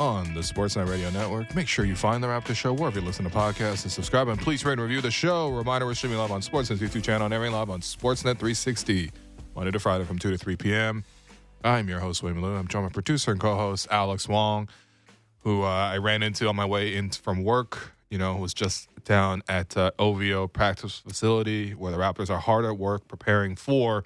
On the Sportsnet Radio Network. Make sure you find the Raptor Show wherever you listen to podcasts and subscribe. And please rate and review the show. Reminder we're streaming live on Sportsnet's YouTube channel and airing live on Sportsnet 360, Monday to Friday from 2 to 3 p.m. I'm your host, William Lou. I'm joined by producer and co host Alex Wong, who uh, I ran into on my way in from work. You know, was just down at uh, OVO practice facility where the Raptors are hard at work preparing for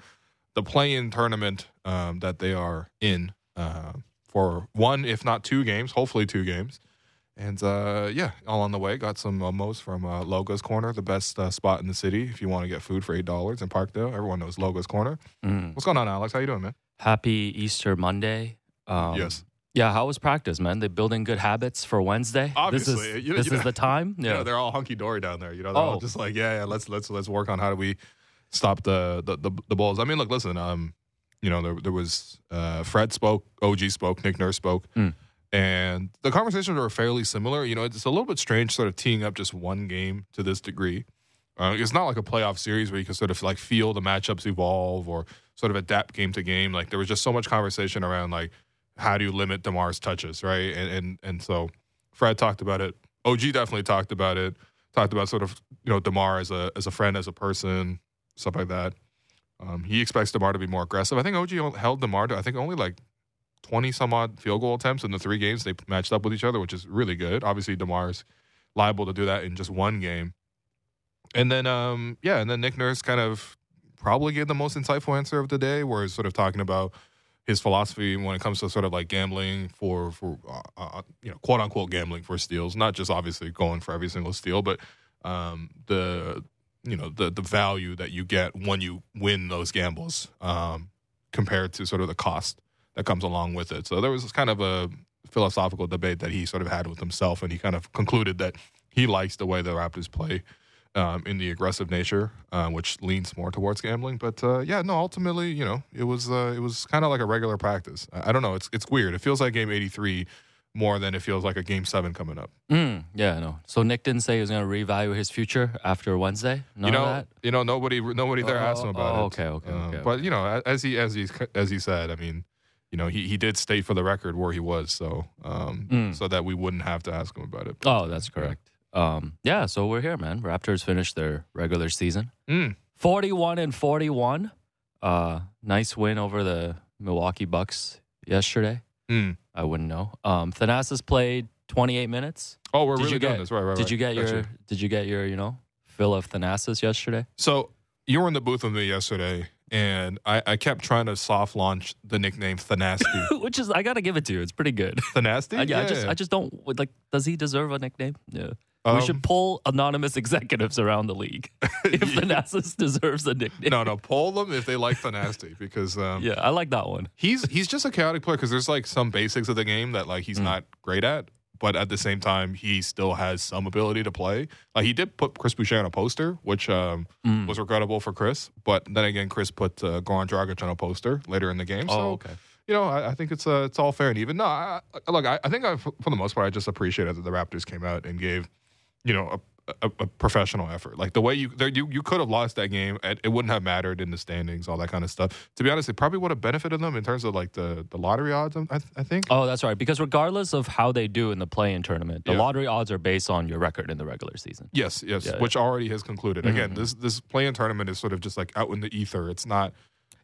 the play-in tournament um, that they are in uh, for one, if not two games, hopefully two games. And uh, yeah, all on the way. Got some momos from uh, Loga's Corner, the best uh, spot in the city if you want to get food for eight dollars in Parkdale. Everyone knows Loga's Corner. Mm. What's going on, Alex? How you doing, man? Happy Easter Monday. Um, yes. Yeah, how was practice, man? They're building good habits for Wednesday. Obviously, this is, you- this you is know- the time. You Yeah, know, they're all hunky dory down there. You know, they're all Oh. just like, yeah, yeah, let's let's let's work on how do we stop the the the, the Bulls. I mean, look, listen, um, you know, there there was uh, Fred spoke, OG spoke, Nick Nurse spoke, Mm. and the conversations were fairly similar. You know, it's a little bit strange, sort of teeing up just one game to this degree. Uh, it's not like a playoff series where you can sort of like feel the matchups evolve or sort of adapt game to game. Like there was just so much conversation around like how do you limit Demar's touches, right? And and and so Fred talked about it. OG definitely talked about it. Talked about sort of you know Demar as a as a friend, as a person, stuff like that. Um, he expects Demar to be more aggressive. I think OG held Demar to I think only like twenty some odd field goal attempts in the three games they matched up with each other, which is really good. Obviously, Demar's liable to do that in just one game. And then um, yeah, and then Nick Nurse kind of probably gave the most insightful answer of the day, where he's sort of talking about his philosophy when it comes to sort of like gambling for for uh, uh, you know quote unquote gambling for steals, not just obviously going for every single steal, but um, the you know the the value that you get when you win those gambles um, compared to sort of the cost that comes along with it. So there was kind of a philosophical debate that he sort of had with himself, and he kind of concluded that he likes the way the Raptors play um, in the aggressive nature, uh, which leans more towards gambling. But uh, yeah, no, ultimately, you know, it was uh, it was kind of like a regular practice. I, I don't know. It's it's weird. It feels like Game 83 more than it feels like a Game Seven coming up. Mm, yeah, I know. So Nick didn't say he was going to reevaluate his future after Wednesday. None you know, you know, nobody nobody there asked him Oh, about oh, it. okay, okay, Uh, okay, But you know, as he as he as he said, I mean. You know, he, he did state for the record where he was, so um, Mm. so that we wouldn't have to ask him about it. Oh, that's correct. Um, yeah, so we're here, man. Raptors finished their regular season. Mm. 41 and 41. Uh, nice win over the Milwaukee Bucks yesterday. Mm. I wouldn't know. Um, Thanasis played 28 minutes. Oh, we're Did really you doing this, right? Right. Did right. you get Gotcha. your Did you get your you know fill of Thanasis yesterday? So you were in the booth with me yesterday, and I, I kept trying to soft launch the nickname Thanasty. Which is I gotta give it to you. It's pretty good. Thanasty? Uh, yeah, I just I just don't like. Does he deserve a nickname? Yeah. Um, we should poll anonymous executives around the league if Thanasis deserves a nickname. no, no, poll them if they like Thanasty because um, Yeah, I like that one. he's he's just a chaotic player because there's like some basics of the game that like Mm. he's not great at, but at the same time he still has some ability to play. Like he did put Chris Boucher on a poster, which um, Mm. was regrettable for Chris. But then again, Chris put uh, Goran Dragic on a poster later in the game. so Oh, okay. you know, I, I think it's uh, it's all fair and even. No, I- look, I, I think I, for the most part, I just appreciated that the Raptors came out and gave, you know, a, a, a professional effort. Like the way you there, you you could have lost that game, and it wouldn't have mattered in the standings, all that kind of stuff. To be honest, it probably would have benefited them in terms of like the the lottery odds. I, I think. Oh, that's right. Because regardless of how they do in the play-in tournament, the Yeah. lottery odds are based on your record in the regular season. Yes, yes, Yeah, which already has concluded. Again, Mhm. this this play-in tournament is sort of just like out in the ether. It's not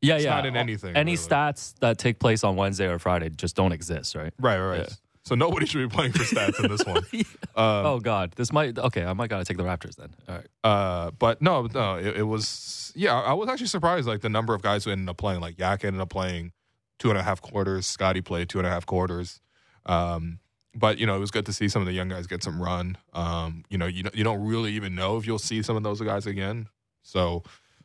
Yeah, It's yeah. not in anything, Any really. stats that take place on Wednesday or Friday just don't exist, right? right, right. Yeah. So nobody should be playing for stats in this one. Um, oh God, this might. Okay, I might gotta take the Raptors then. All right. Uh, but no, no, it, it was yeah. I was actually surprised like the number of guys who ended up playing. Like Yak ended up playing two and a half quarters. Scotty played two and a half quarters. Um, but you know it was good to see some of the young guys get some run. Um, you know you don't- you don't really even know if you'll see some of those guys again. So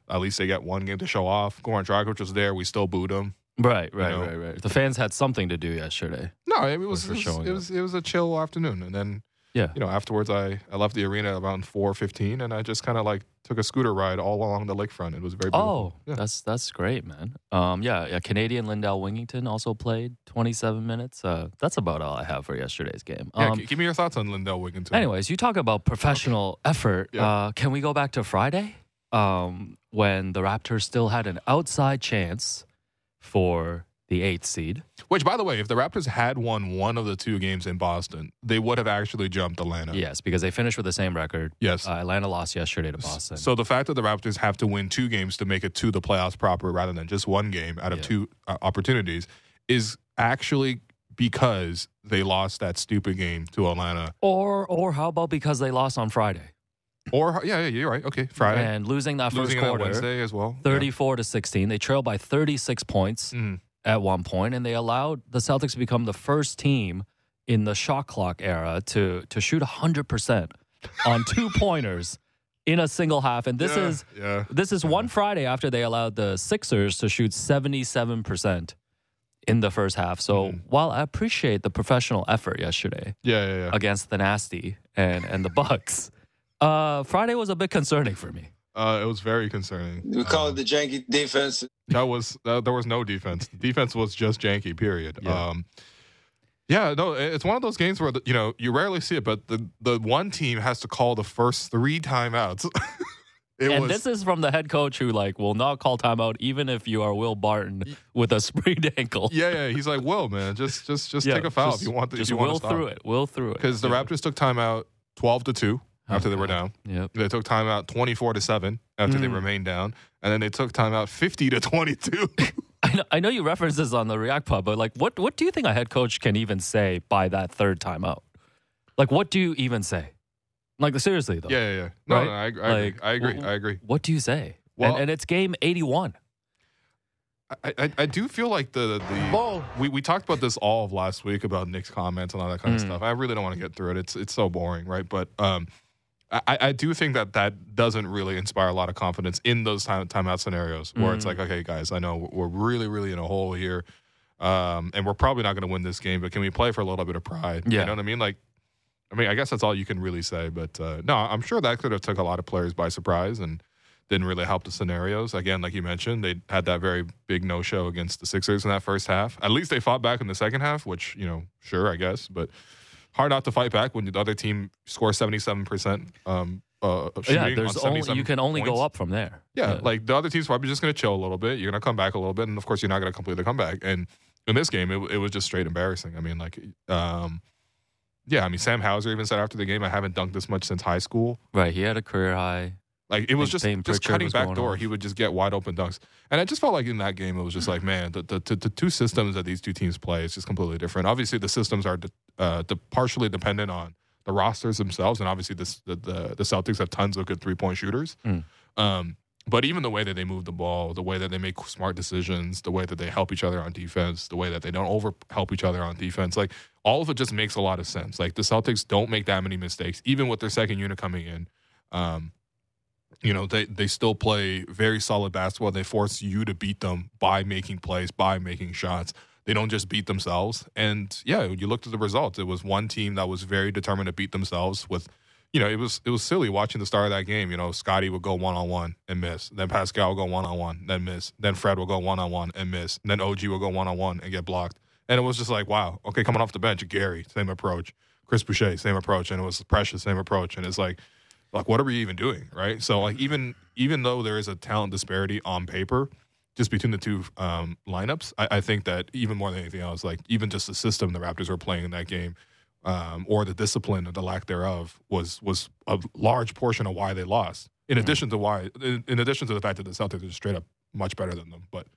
at least they get one game to show off. Goran Dragic was there. We still booed him. Right, right, know? right, right. The fans had something to do yesterday. No, it was for it was, it was it was a chill afternoon, and then Yeah. you know afterwards I I left the arena around four fifteen, and I just kind of like took a scooter ride all along the lakefront. It was very beautiful. Oh, yeah. that's that's great, man. Um, yeah, yeah. Canadian Lindell Wigginton also played 27 minutes. Uh, that's about all I have for yesterday's game. Um, g- give me your thoughts on Lindell Wigginton. anyways, you talk about professional effort. Yeah. Uh, can we go back to Friday, um, when the Raptors still had an outside chance for the eighth seed. Which, by the way, if the Raptors had won one of the two games in Boston, they would have actually jumped Atlanta. Yes, because they finished with the same record. Yes. Uh, Atlanta lost yesterday to Boston. So the fact that the Raptors have to win two games to make it to the playoffs proper, rather than just one game out of Yeah. two uh, opportunities, is actually because they lost that stupid game to Atlanta. or or how about because they lost on Friday Or yeah, yeah, you're right. Okay, Friday, and losing that first losing that quarter, Wednesday as well. 34 to 16. They trailed by 36 points Yeah. Mhm. at one point, and they allowed the Celtics to become the first team in the shot clock era to to shoot 100% on two pointers in a single half. And this Yeah, is yeah. this is one Friday after they allowed the Sixers to shoot 77% in the first half. So Mhm. while I appreciate the professional effort yesterday Yeah, yeah, yeah. against Thanasty and and the Bucks, uh, Friday was a bit concerning for me. Uh, it was very concerning. We call Um, it the janky defense. that was that, there was no defense. The defense was just janky. Period. Yeah. Um, yeah, no, it's one of those games where the, you know you rarely see it, but the the one team has to call the first three timeouts. it and was this is from the head coach who like will not call timeout even if you are Will Barton with a sprained ankle. yeah, yeah. He's like, "Will, man, just just just Yeah, take a foul just- if you want. To, if Just you want will to stop. through it. Will through it. Because the Yeah. Raptors took timeout twelve to two after they were down. Yep. They took timeout twenty four to seven after they Mm. remained down, and then they took timeout fifty to twenty two. I know, I know you referenced this on the React Pub, but like, what what do you think a head coach can even say by that third timeout? Like, what do you even say? Like, seriously though. yeah, yeah, yeah. No, Right? no, I, I agree. I agree. w- I agree. What do you say? Well- and, and it's game eighty-one. I, I, I do feel like the the we, we talked about this all of last week about Nick's comments and all that kind of Mm. stuff. I really don't want to get through it. It's it's so boring, right? But um, I, I do think that that doesn't really inspire a lot of confidence in those time timeout scenarios where it's Mm. like, okay, guys, I know we're really really in a hole here, um, and we're probably not going to win this game, but can we play for a little bit of pride? Yeah. you know what I mean? Like, I mean, I guess that's all you can really say. But uh, no, I'm sure that could have took a lot of players by surprise and didn't really help the scenarios. Again, like you mentioned, they had that very big no show against the Sixers in that first half. At least they fought back in the second half, which, you know, sure, I guess, but hard not to fight back when the other team scores 77% um, uh, of shooting Yeah, there's only you can only points. go up from there. Yeah, like the other team's probably just going to chill a little bit. You're going to come back a little bit, and of course, you're not going to complete the comeback. And in this game, it, it was just straight embarrassing. I mean, like, um, yeah, I mean, Sam Hauser even said after the game, "I haven't dunked this much since high school." right. He had a career high. Like it was just just cutting back door. off. He would just get wide open dunks, and I just felt like in that game it was just like, man, the the, the, the two systems that these two teams play is just completely different. Obviously, the systems are de- uh, de- partially dependent on the rosters themselves, and obviously this, the, the the Celtics have tons of good three point shooters. Mm. Um, but even the way that they move the ball, the way that they make smart decisions, the way that they help each other on defense, the way that they don't over help each other on defense, like all of it just makes a lot of sense. Like the Celtics don't make that many mistakes, even with their second unit coming in. Um, you know, they they still play very solid basketball. They force you to beat them by making plays, by making shots. They don't just beat themselves. And yeah, you looked at the results. It was one team that was very determined to beat themselves with you know, it was it was silly watching the start of that game. You know, Scotty would go one on one and miss. Then Pascal would go one on one, then miss. Then Fred would go one on one and miss. Then OG would go one on one and get blocked. And it was just like, wow, okay, coming off the bench, Gary, same approach. Chris Boucher, same approach. And it was Precious, same approach. And it's like, like what are we even doing, right? So like even even though there is a talent disparity on paper, just between the two um, lineups, I, I think that even more than anything else, like even just the system the Raptors were playing in that game, um, or the discipline or the lack thereof, was was a large portion of why they lost. In Mhm. addition to why, in, in addition to the fact that the Celtics are straight up much better than them, but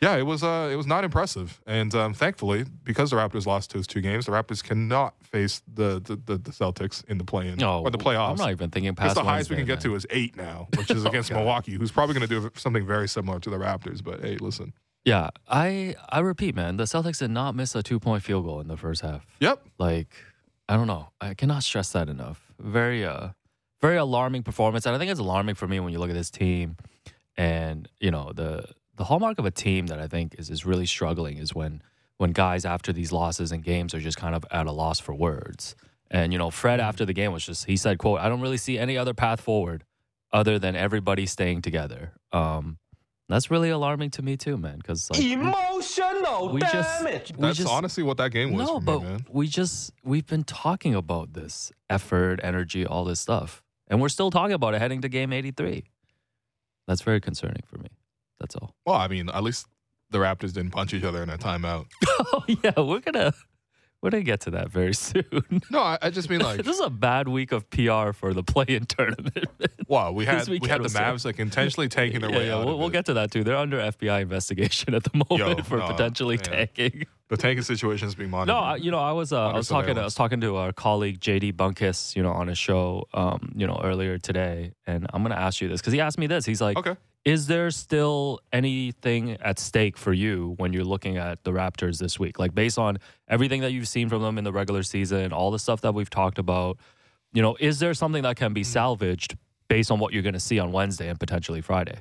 yeah, it was uh, it was not impressive. And um, thankfully, because the Raptors lost those two games, the Raptors cannot face the the, the, the Celtics in the play-in No, or the playoffs. I'm not even thinking past the highest we can get man. to is eight now, which is Oh, against God. Milwaukee, who's probably going to do something very similar to the Raptors. But hey, listen. Yeah, I I repeat, man, the Celtics did not miss a two point field goal in the first half. Yep. Like, I don't know. I cannot stress that enough. Very uh very alarming performance. And I think it's alarming for me when you look at this team and, you know, the the hallmark of a team that I think is is really struggling is when when guys after these losses and games are just kind of at a loss for words. And, you know, Fred after the game was just he said, quote, I don't really see any other path forward other than everybody staying together. Um that's really alarming to me too, man, because like Emotional we just- damage. we That's just- honestly what that game was no, for but me, man. we just we've been talking about this effort, energy, all this stuff, and we're still talking about it heading to game eighty three. That's very concerning for me. That's all. Well, I mean, at least the Raptors didn't punch each other in a timeout. oh yeah, we're gonna we're gonna get to that very soon. No, I, I just mean like, this is a bad week of PR for the play-in tournament. wow, we had we had the Mavs like intentionally taking their yeah, way yeah, out. we'll, we'll get to that too. They're under FBI investigation at the moment Yo, for no, potentially tanking. the tanking situation is being monitored. No, I, you know, I was uh, I was talking to, I was talking to our colleague JD Bunkis, you know, on a show, um, you know, earlier today, and I'm gonna ask you this because he asked me this. He's like, okay. "Is there still anything at stake for you when you're looking at the Raptors this week? Like based on everything that you've seen from them in the regular season, all the stuff that we've talked about, you know, is there something that can be Mm-hmm. salvaged based on what you're going to see on Wednesday and potentially Friday?"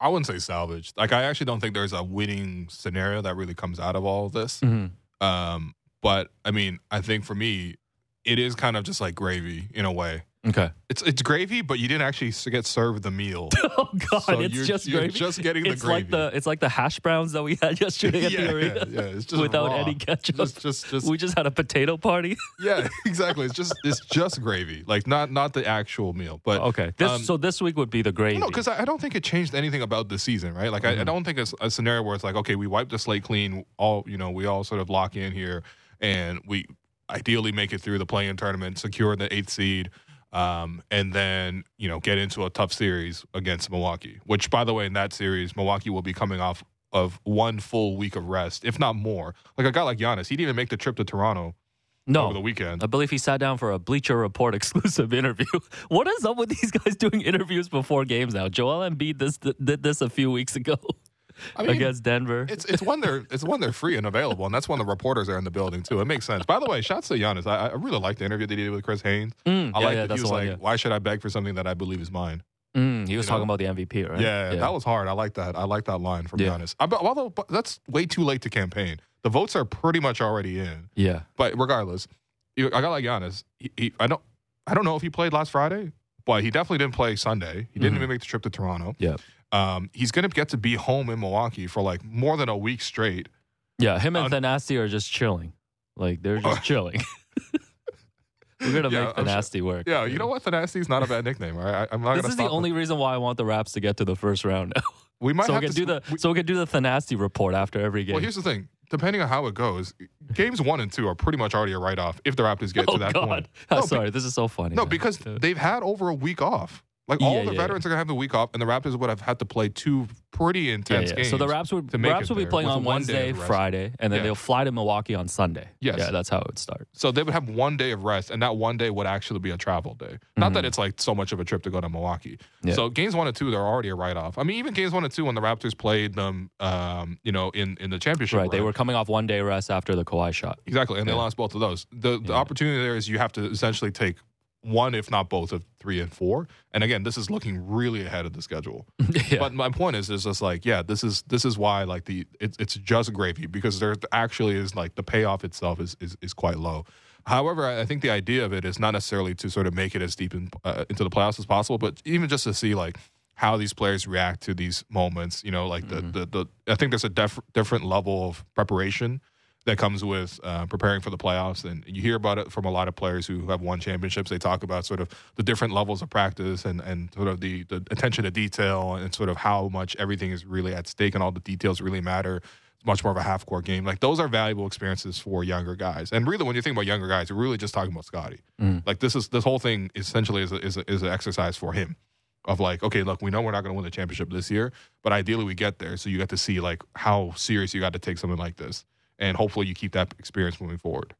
I wouldn't say salvaged. Like I actually don't think there's a winning scenario that really comes out of all of this. Mm-hmm. Um, but I mean, I think for me, it is kind of just like gravy in a way. Okay. It's it's gravy, but you didn't actually get served the meal. Oh God, So it's you're- just you're gravy. just getting the it's like gravy. the it's like the hash browns that we had yesterday at yeah, the arena yeah, yeah, it's just without raw. any ketchup. Just, just, just, we just had a potato party. yeah, exactly. It's just, it's just gravy, like not, not the actual meal. But okay, this um, so this week would be the gravy. No, because I I don't think it changed anything about the season, right? Like, I, I don't think it's a scenario where it's like, okay, we wipe the slate clean, all you know, we all sort of lock in here, and we ideally make it through the play-in tournament, secure the eighth seed, um, and then you know get into a tough series against Milwaukee. Which, by the way, in that series, Milwaukee will be coming off of one full week of rest, if not more. Like a guy like Giannis, he didn't even make the trip to Toronto No, over the weekend. I believe he sat down for a Bleacher Report exclusive interview. what is up with these guys doing interviews before games now? Joel Embiid this, did this a few weeks ago I mean, against Denver. It's it's when they're it's when they're free and available, and that's when the reporters are in the building too. It makes sense. By the way, shouts to Giannis. I, I really like the interview that he did with Chris Haynes. Mm, I yeah, like yeah, that he was one. like, yeah. "Why should I beg for something that I believe is mine?" Mm, he was you talking know? about the MVP, right? Yeah, that was hard. I like that. I like that line from. Giannis. I, although that's way too late to campaign. The votes are pretty much already in. yeah. But regardless, I got like Giannis. He, he, I don't I don't know if he played last Friday, but he definitely didn't play Sunday. He didn't Mhm. even make the trip to Toronto. Yeah. Um, he's gonna get to be home in Milwaukee for like more than a week straight. Yeah, him and Thanasti are just chilling. Like they're just chilling. We're gonna Yeah, make I'm sure- work. Yeah, you know what? Thanasti's not a bad nickname. All right, I, I'm not This is the only reason why I want the Raps to get to the first round now. We might so we have can to do the we- so we can do the Thanasti report after every game. Well, here's the thing. Depending on how it goes, games one and two are pretty much already a write off if the Raptors get oh to that God! point. No, be- sorry, this is so funny. No, man. because they've had over a week off. Like all Yeah, the yeah, veterans are gonna have the week off, and the Raptors would have had to play two pretty yeah, intense yeah. games. So the Raps would make Raps would be playing on Wednesday. Friday, and then Yeah. they'll fly to Milwaukee on Sunday. Yes. Yeah, that's how it would start. So they would have one day of rest, and that one day would actually be a travel day. Not that Mhm. it's like so much of a trip to go to Milwaukee. Yeah. So games one and two, they're already a write off. I mean, even games one and two, when the Raptors played them, um, you know, in in the championship, Right, they were coming off one day rest after the Kawhi shot. exactly, and they lost both of those. The the Yeah. opportunity there is you have to essentially take one, if not both, of three and four. And again, this is looking really ahead of the schedule. yeah. But my point is, is just like, yeah, this is this is why like the it's it's just gravy because there actually is like the payoff itself is is, is quite low. However, I think the idea of it is not necessarily to sort of make it as deep in, uh, into the playoffs as possible, but even just to see like how these players react to these moments. You know, like the the, the I think there's a def- different level of preparation that comes with uh, preparing for the playoffs. And you hear about it from a lot of players who have won championships. They talk about sort of the different levels of practice and, and sort of the, the attention to detail and sort of how much everything is really at stake and all the details really matter. It's much more of a half court game. Like those are valuable experiences for younger guys. And really, when you think about younger guys, you're really just talking about Scotty. Mm. Like this is this whole thing essentially is a, is, a, is an exercise for him of like, okay, look, we know we're not going to win the championship this year, but ideally we get there. So you get to see like how serious you got to take something like this, and hopefully you keep that experience moving forward.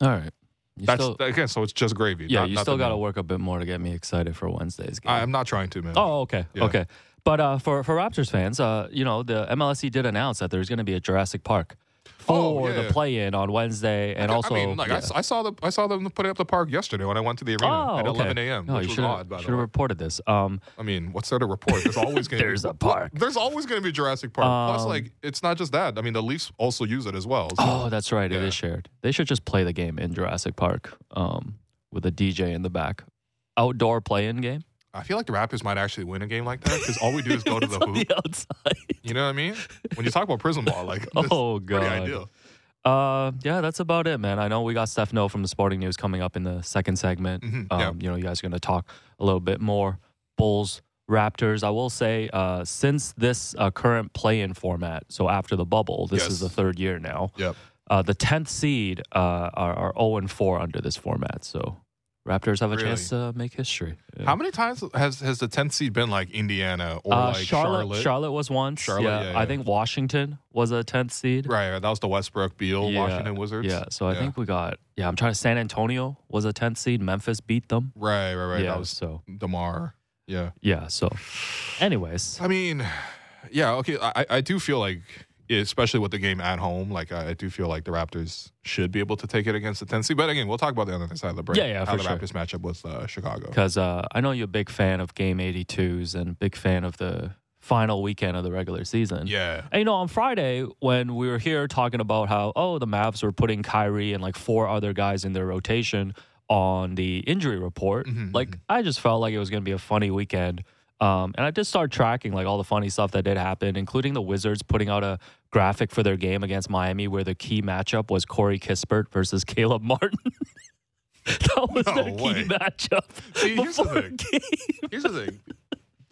All right. You That's still, again, so it's just gravy. yeah, not- you not still got to work a bit more to get me excited for Wednesday's game. I, I'm not trying to, man. Oh, okay, Yeah. okay. But uh, for for Raptors fans, uh, you know, the MLSE did announce that there's going to be a Jurassic Park for Oh, yeah. the play-in on Wednesday, and I- also I mean, like I yeah. s- I, saw the I saw them putting up the park yesterday when I went to the arena Oh, at okay. 11 a.m. no, which you was should odd. By have reported this. Um, I mean, what's there to report? There's always going to There's be a park. There's always going to be Jurassic Park. Plus, Um, like it's not just that. I mean, the Leafs also use it as well. So. oh, that's right, it Yeah. is shared. They should just play the game in Jurassic Park, um, with a DJ in the back. Outdoor play-in game. I feel like the Raptors might actually win a game like that because all we do is go to the hoop. the outside. You know what I mean? When you talk about prison ball, like Oh god. ideal. Uh, yeah, that's about it, man. I know we got Steph Noh from the Sporting News coming up in the second segment. Mhm, Um, yeah. You know, you guys are going to talk a little bit more Bulls Raptors. I will say, uh, since this uh, current play-in format, so after the bubble, this is the third year now. Yep. Uh, the tenth seed uh, are, are zero and four under this format. So Raptors have a Really? chance to make history. Yeah. How many times has has the tenth seed been like Indiana or Uh, like Charlotte, Charlotte? was once. Charlotte, yeah. yeah, I think Washington was a tenth seed. Right, that was the Westbrook Beal Yeah, Washington Wizards. Yeah, so I Yeah. think we got. Yeah, I'm trying to. San Antonio was a tenth seed. Memphis beat them. Right, right, right. yeah, That was so Demar. Yeah. yeah. So, anyways, I mean, yeah, okay. I, I do feel like, especially with the game at home, like I, I do feel like the Raptors should be able to take it against the Tennessee. But again, we'll talk about the other side of the break. Yeah, yeah, how for the sure. Raptors match up with uh, Chicago. because uh, I know you're a big fan of Game 82s and big fan of the final weekend of the regular season. Yeah, And you know, on Friday when we were here talking about how oh the Mavs were putting Kyrie and like four other guys in their rotation on the injury report, Mhm, like I just felt like it was going to be a funny weekend. Um, and I just started tracking like all the funny stuff that did happen, including the Wizards putting out a graphic for their game against Miami where the key matchup was Corey Kispert versus Caleb Martin. that was No their key matchup. See, here's the thing. game. Here's the thing.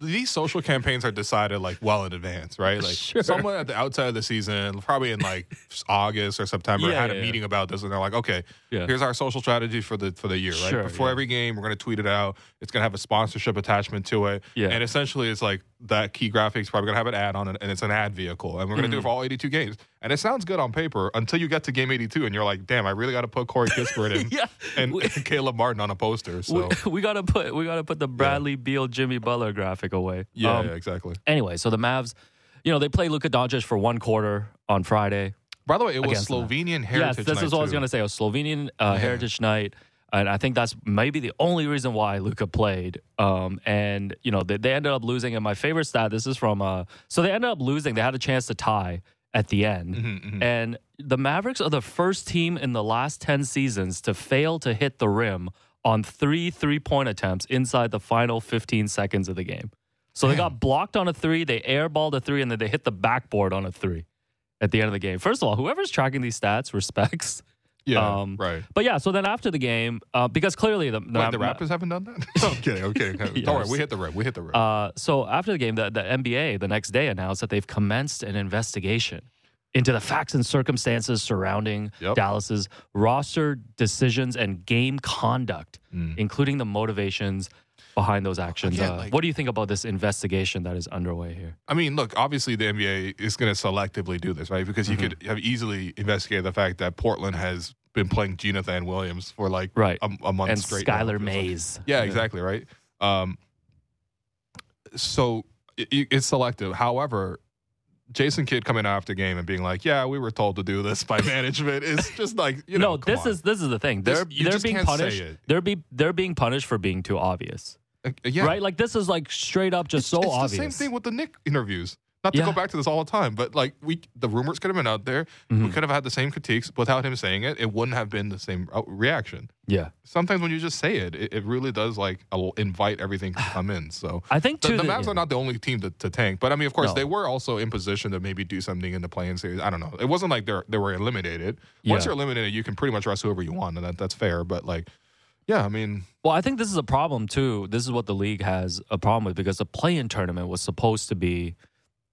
These social campaigns are decided like well in advance, right? Like Sure. someone at the outside of the season, probably in like August or September, Yeah, had a yeah, yeah. meeting about this, and they're like, "Okay, Yeah. here's our social strategy for the for the year, right? Sure, Before yeah. every game, we're going to tweet it out. It's going to have a sponsorship attachment to it, Yeah. and essentially, it's like that key graphics probably going to have an ad on it, and it's an ad vehicle, and we're going to do Mm-hmm. it for all 82 games. And it sounds good on paper until you get to game 82, and you're like, "Damn, I really got to put Corey Kispert in Yeah. and, We- and Caleb Martin on a poster." So we, we gotta put we gotta put the Bradley Beal Jimmy Butler graphic away. yeah, Um, yeah, exactly. Anyway, so the Mavs, you know, they play Luka Doncic for one quarter on Friday. By the way, it was. Slovenian heritage. yes, this night is what I was gonna say. A Slovenian uh, Yeah. Heritage Night. And I think that's maybe the only reason why Luka played. Um, and you know they, they ended up losing. And my favorite stat. This is from. Uh, so they ended up losing. They had a chance to tie at the end. Mhm, mhm. And the Mavericks are the first team in the last 10 seasons to fail to hit the rim on three three point attempts inside the final 15 seconds of the game. So they got blocked on a three, they airballed a three, and then they hit the backboard on a three at the end of the game. First of all, whoever's tracking these stats respects. Yeah, um, right. But yeah, so then after the game, uh, because clearly the, the, Wait, the Raptors haven't done that? I'm kidding. I'm kidding. Don't worry. We hit the rim. We hit the rim. Uh, so after the game, the, the NBA the next day announced that they've commenced an investigation into the facts and circumstances surrounding Yep. Dallas's roster decisions and game conduct, Mm. including the motivations behind those actions. Again, Uh, like- what do you think about this investigation that is underway here? I mean, look, obviously the NBA is going to selectively do this, right? Because you Mm-hmm. could have easily investigated the fact that Portland has been playing Jonathan Williams for like Right. a, a month and straight. Skylar It's like- Mays. Yeah, exactly, right? Um, so it, it's selective. However, Jason Kidd coming out after game and being like, "Yeah, we were told to do this by management," is just like you know. no, this on. is this is the thing. They're you they're being punished. They're be they're being punished for being too obvious. Uh, yeah. Right? Like this is like straight up just so it's obvious. the same thing with the Nick interviews. Not to Yeah. go back to this all the time, but like we, the rumors could have been out there. We Mhm. could have had the same critiques without him saying it. It wouldn't have been the same reaction. Yeah. Sometimes when you just say it, it, it really does like uh, invite everything to come in. So I think the, too the Mavs yeah. are not the only team to, to tank, but I mean, of course, No. they were also in position to maybe do something in the play-in series. I don't know. It wasn't like they're they were eliminated. Once Yeah. you're eliminated, you can pretty much rest whoever you want, and that, that's fair. But like, yeah, I mean, Well, I think this is a problem too. This is what the league has a problem with because the play-in tournament was supposed to be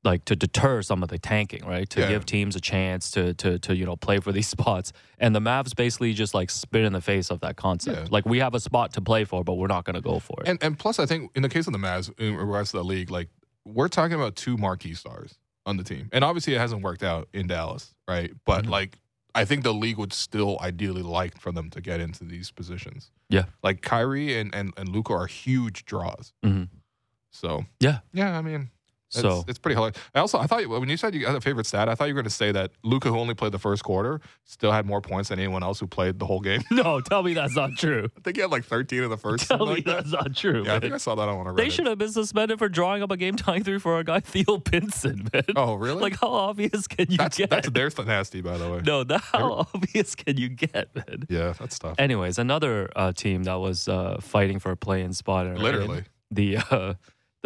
like to deter some of the tanking, right? To Yeah. give teams a chance to to to you know play for these spots. And the Mavs basically just like spit in the face of that concept. Yeah. Like we have a spot to play for, but we're not going to go for it. And and plus, I think in the case of the Mavs, in regards to the league, like we're talking about two marquee stars on the team, and obviously it hasn't worked out in Dallas, right? But Mhm. like, I think the league would still ideally like for them to get into these positions. Yeah. like Kyrie and and and Luka are huge draws. Mhm. So Yeah. yeah, I mean. It's, So- it's pretty hilarious. I also I thought when you said you had a favorite stat, I thought you were going to say that Luka, who only played the first quarter, still had more points than anyone else who played the whole game. no, tell me that's not true. I think he had like 13 in the first. Tell me like that. that's not true. Yeah, I think I saw that on a Reddit. They should have been suspended for drawing up a game tying three for our guy Theo Pinson, man. Oh, really? Like how obvious can you that's get? that's their nasty, by the way. no, that, how obvious can you get, man? Yeah, that's tough. Anyways, another uh, team that was uh, fighting for a play-in spot. in Literally. the uh,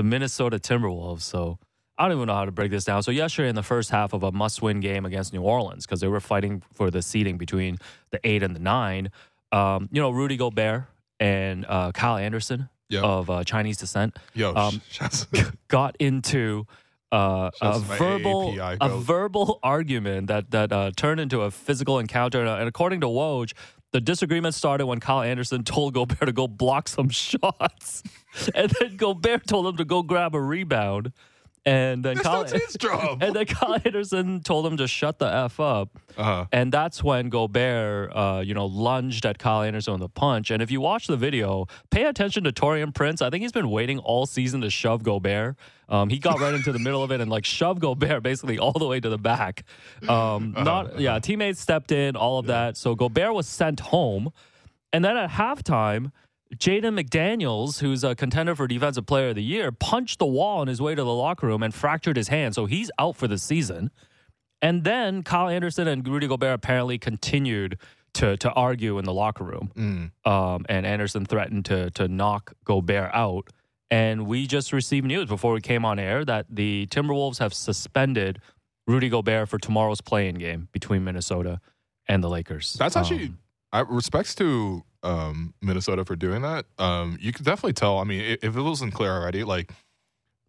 the Minnesota Timberwolves. So I don't even know how to break this down. So yesterday, in the first half of a must-win game against New Orleans, because they were fighting for the seeding between the eight and the nine. Um, you know, Rudy Gobert and uh, Kyle Anderson Yeah. of uh, Chinese descent, Yo, Um, got into uh, a Shouts to my verbal a verbal argument that that uh, turned into a physical encounter. And according to Woj, the disagreement started when Kyle Anderson told Gobert to go block some shots, and then Gobert told him to go grab a rebound, and then not and then Kyle Anderson told him to shut the f up. uh-huh. And that's when Gobert, uh, you know, lunged at Kyle Anderson with a punch. And if you watch the video, pay attention to Taurean Prince. I think he's been waiting all season to shove Gobert. Um, he got right into the middle of it and like shoved Gobert basically all the way to the back. Um, not yeah, teammates stepped in, all of that. So Gobert was sent home. And then at halftime, Jaden McDaniels, who's a contender for Defensive Player of the Year, punched the wall on his way to the locker room and fractured his hand. So he's out for the season. And then Kyle Anderson and Rudy Gobert apparently continued to to argue in the locker room. Mm. Um, and Anderson threatened to to knock Gobert out. And we just received news before we came on air that the Timberwolves have suspended Rudy Gobert for tomorrow's play-in game between Minnesota and the Lakers. That's actually Um, I, respects to um, Minnesota for doing that. Um, you could definitely tell. I mean, if it wasn't clear already, like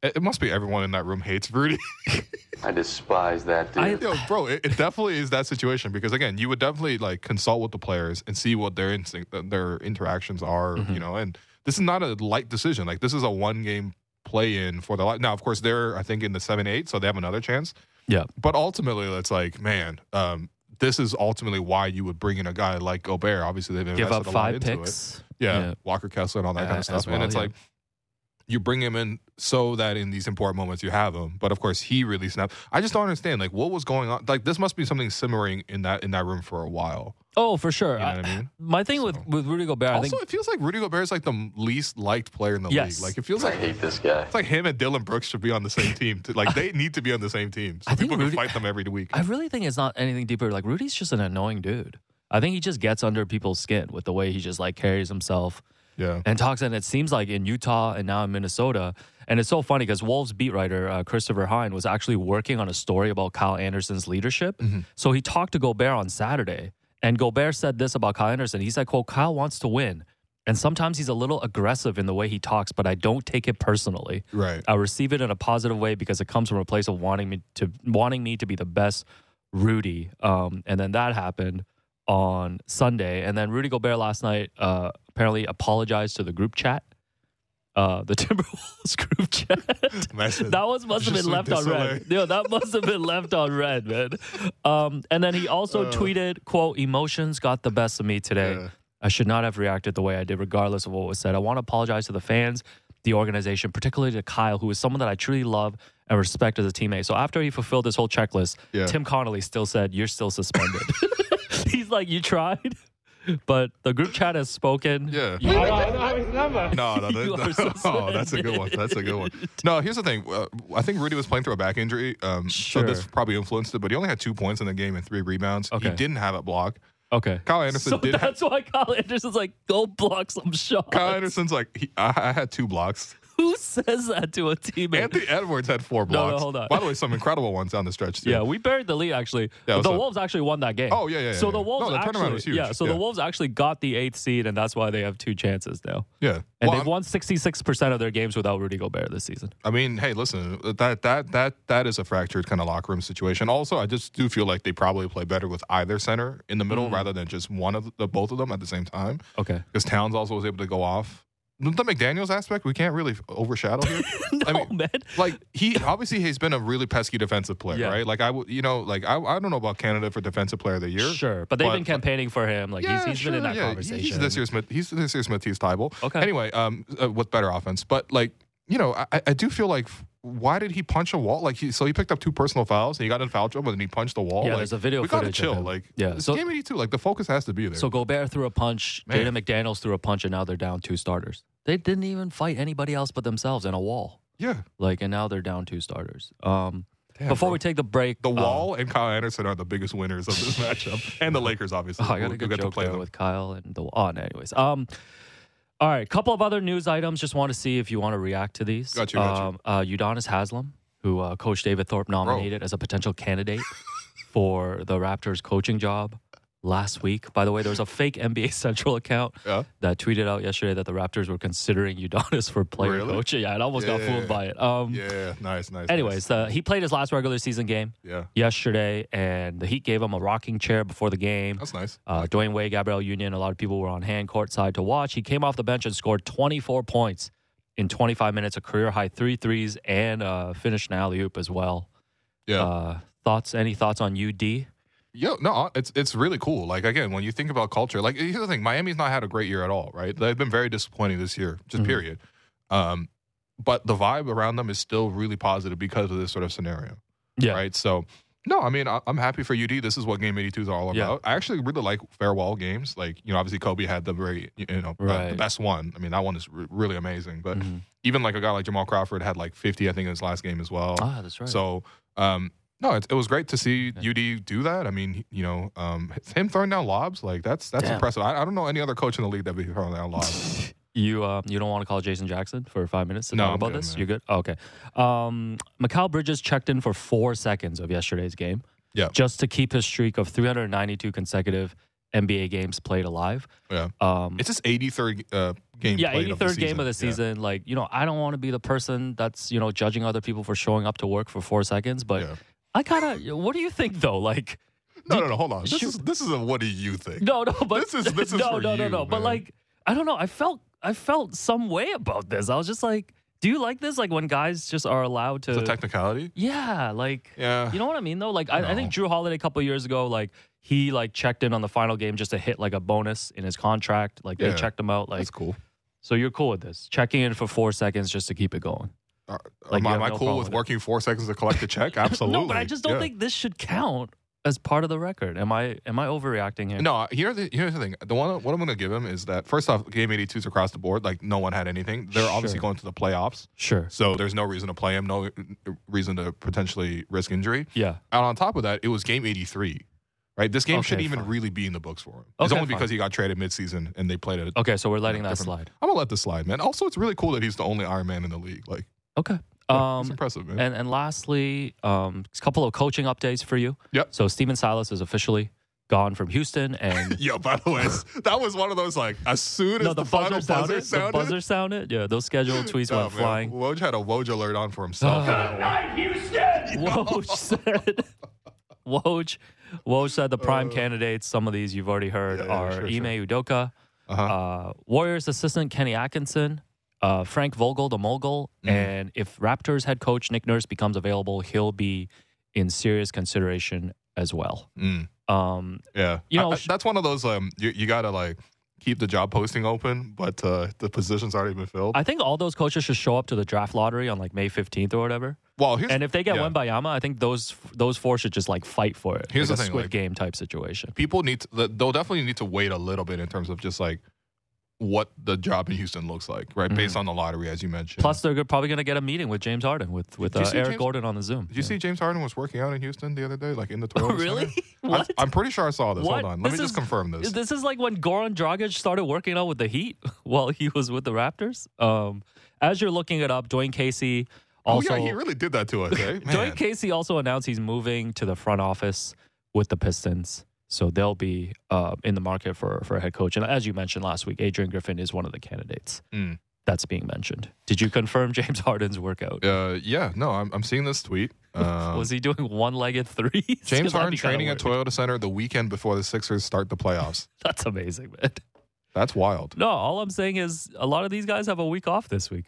it, it must be everyone in that room hates Rudy. I despise that dude. I- Yo, bro, it, it definitely is that situation because again, you would definitely like consult with the players and see what their instinct, their interactions are. Mhm. You know, and this is not a light decision. Like this is a one game play in for the li- now. Of course, they're I think in the seven eight, so they have another chance. yeah. But ultimately, it's like, man, um, this is ultimately why you would bring in a guy like Gobert. Obviously, they've Give invested up a lot five into it. picks. Yeah, Yeah. Walker Kessler and all that Uh, kind of stuff. well, and it's yeah. like you bring him in so that in these important moments you have him. But of course, he really snapped. I just don't understand. Like, what was going on? Like, this must be something simmering in that in that room for a while. Oh, for sure. You know I- what I mean? my thing with, So- with Rudy Gobert, I also, think it feels like Rudy Gobert is like the least liked player in the Yes. league. Like, it feels like I hate this guy. it's like him and Dillon Brooks should be on the same team. To, like, they need to be on the same team so I think people can fight them every week. I really think it's not anything deeper. Like Rudy's just an annoying dude. I think he just gets under people's skin with the way he just like carries himself yeah. and talks. And it seems like in Utah and now in Minnesota. And it's so funny because Wolves beat writer uh, Christopher Hine was actually working on a story about Kyle Anderson's leadership. Mhm. So he talked to Gobert on Saturday, and Gobert said this about Kyle Anderson. He said, "quote Kyle wants to win." And sometimes he's a little aggressive in the way he talks, but I don't take it personally. Right. I receive it in a positive way because it comes from a place of wanting me to wanting me to be the best Rudy. Um, and then that happened on Sunday, and then Rudy Gobert last night uh, apparently apologized to the group chat, uh, the Timberwolves group chat. That was must have been left on red. Yeah, that must have been left on red, man. Um, and then he also Uh. tweeted, "quote Emotions got the best of me today." Yeah. I should not have reacted the way I did, regardless of what was said. I want to apologize to the fans, the organization, particularly to Kyle, who is someone that I truly love and respect as a teammate. So after he fulfilled this whole checklist, Yeah. Tim Connolly still said, You're still suspended. He's like, You tried, but the group chat has spoken. Yeah. You- No, no, You that, are oh, that's a good one. That's a good one. No, here's the thing. Uh, I think Rudy was playing through a back injury, um, so this probably influenced it. But he only had two points in the game and three rebounds. He Okay. didn't have a block. okay. Kyle Anderson So did. Have, that's why Kyle Anderson's like, Go block some shots. Kyle Anderson's like, he, I, I had two blocks. Who says that to a teammate? Anthony Edwards had four No, no, blocks. hold on. By the way, some incredible ones down the stretch too. Yeah, we buried the lead actually. Yeah, the? Wolves actually won that game. Oh, yeah, yeah, So yeah, the. Wolves No, the actually, tournament was huge. yeah. So Yeah. the Wolves actually got the eighth seed, and that's why they have two chances now. yeah. And Well, they've I'm- won sixty six percent of their games without Rudy Gobert this season. I mean, hey, listen, that that that that is a fractured kind of locker room situation. Also, I just do feel like they probably play better with either center in the middle Mm. rather than just one of the both of them at the same time. Okay. Because Towns also was able to go off. The McDaniel's aspect we can't really overshadow here. no, I mean, man. like he obviously he's been a really pesky defensive player, Yeah. right? Like I would, you know, like I, I don't know about Canada for defensive player of the year. Sure, but they've but- been campaigning for him. Like Yeah, he's, he's been in sure, that yeah. conversation. He's this year's. He's this year's Matisse Thybulle. Okay. Anyway, um, uh, with better offense, but like you know, I, I do feel like why did he punch a wall? Like he, so he picked up two personal fouls and he got in foul trouble and then he punched the wall. Yeah, like, there's a video We gotta chill. Like Yeah, it's so- game 82. Like the focus has to be there. So Gobert threw a punch. Man. Jaden McDaniels threw a punch, and now they're down two starters. They didn't even fight anybody else but themselves in a wall. yeah, Like, and now they're down two starters. Um, Damn, before bro. we take the break, the uh, wall and Kyle Anderson are the biggest winners of this matchup, and the Lakers obviously. Oh, I got We'll- a good we'll get to joke play there them. with Kyle and the. Oh, anyways. Um, all right, couple of other news items. Just want to see if you want to react to these. Got you, um, Uh, Udonis Haslem, who uh, Coach David Thorpe nominated as a potential candidate for the Raptors coaching job. Last week. By the way, there was a fake NBA Central account Yeah. that tweeted out yesterday that the Raptors were considering Udonis for player Really? coach. Yeah, I almost got fooled by it. Um, Yeah, nice, nice. Anyways, uh, he played his last regular season game yeah, yesterday, and the Heat gave him a rocking chair before the game. that's nice. Uh, Dwyane Wade, Gabrielle Union, a lot of people were on hand courtside to watch. He came off the bench and scored 24 points in 25 minutes, a career high three threes, and uh, finished an alley oop as well. Yeah, Uh, thoughts? Any thoughts on UD? Yeah, no, it's it's really cool. Like again, when you think about culture, like here's the thing: Miami's not had a great year at all, right? They've been very disappointing this year, just Mhm. period. Um, but the vibe around them is still really positive because of this sort of scenario, Yeah. right? So, no, I mean, I, I'm happy for UD. This is what Game 82 is all Yeah. about. I actually really like farewell games. Like you know, obviously Kobe had the very you know uh, the best one. I mean, that one is re- really amazing. But Mhm. even like a guy like Jamal Crawford had like 50, I think, in his last game as well. Ah, that's right. So, um, no, it, it was great to see UD do that. I mean, you know, um, him throwing down lobs like that's that's Damn. impressive. I, I don't know any other coach in the league that would be throwing down lobs. You uh, you don't want to call Jason Jackson for five minutes to No, talk about good, this? man. You're good. okay. Um, Mikal Bridges checked in for four seconds of yesterday's game. Yeah. Just to keep his streak of 392 consecutive NBA games played alive. Yeah. Um, It's his 83rd uh, game. yeah, 83rd of the game of the season. season. Like you know, I don't want to be the person that's you know judging other people for showing up to work for four seconds, but Yeah. I kind of. What do you think though? Like. No, no, no. Hold on. This Shoot. is this is a what do you think? No, no, but This is- this is no, no, no, you, no. But like, I don't know. I felt, I felt some way about this. I was just like, do you like this? Like when guys just are allowed to, It's a technicality. yeah, like, Yeah. you know what I mean though. Like, I, I think Jrue Holiday a couple years ago, like he like checked in on the final game just to hit like a bonus in his contract. Like they checked him out. Like, That's cool. so you're cool with this? Checking in for four seconds just to keep it going. Uh, Like, am am I no cool with with working four seconds to collect a check? Absolutely. no, but I just don't Yeah. think this should count as part of the record. Am I? Am I overreacting here? No, here's the here's the thing. The one what I'm going to give him is that first off, game 82s across the board. Like no one had anything. They're obviously going to the playoffs, Sure. so there's no reason to play him. No reason to potentially risk injury. Yeah. And on top of that, it was game 83. Right, this game Okay, shouldn't even fine. really be in the books for him. It's Okay, only fine. because he got traded midseason and they played it. Okay, so we're letting that slide. I'm gonna let this slide, man. Also, it's really cool that he's the only Iron Man in the league. Like, Okay. it's Um, impressive, man. And and lastly, um, a couple of coaching updates for you. Yep. So Stephen Silas is officially gone from Houston, and Yo, by the way, that was one of those like as soon as no, the, final buzzer sounded. The buzzer sounded. Yeah, those scheduled tweets Oh, went man. flying. Woj had a Woj alert on for himself. Woj said. Woj, Woj said the prime candidates. Some of these you've already heard Uh, Yeah, yeah, are sure, Ime Udoka, Uh-huh. uh, Warriors assistant Kenny Atkinson, uh, Frank Vogel, the mogul, Mhm. and if Raptors head coach Nick Nurse becomes available, he'll be in serious consideration as well. Mm, Um, yeah, You know, I- sh- that's one of those. Um, you, you gotta like keep the job posting open, but uh, the position's already been filled. I think all those coaches should show up to the draft lottery on like May 15th or whatever. well, here's, And if they get yeah. Wembanyama, I think those those four should just like fight for it. Here's like the a thing, Squid like- Game type situation. people need to, they'll definitely need to wait a little bit in terms of just like what the job in Houston looks like, right? Based on the lottery, as you mentioned. Mm-hmm. Plus, they're probably going to get a meeting with James Harden with with uh, Eric James- Gordon on the Zoom. did you see James Harden was working out in Houston the other day, like in the Toyota really? Center? what? I'm, I'm pretty sure I saw this. What? Hold on, let This me just confirm this. This is like when Goran Dragic started working out with the Heat while he was with the Raptors. Um, as you're looking it up, Dwane Casey also oh yeah, he really did that to us, eh? Dwane Casey also announced he's moving to the front office with the Pistons. So they'll be uh, in the market for, for a head coach. And as you mentioned last week, Adrian Griffin is one of the candidates Mm. that's being mentioned. Did you confirm James Harden's workout? Uh, yeah, no, I'm, I'm seeing this tweet. Um, Was he doing one legged threes? 'Cause James Harden training at. Toyota Center the weekend before the Sixers start the playoffs. That's amazing, man. That's wild. No, all I'm saying is a lot of these guys have a week off this week.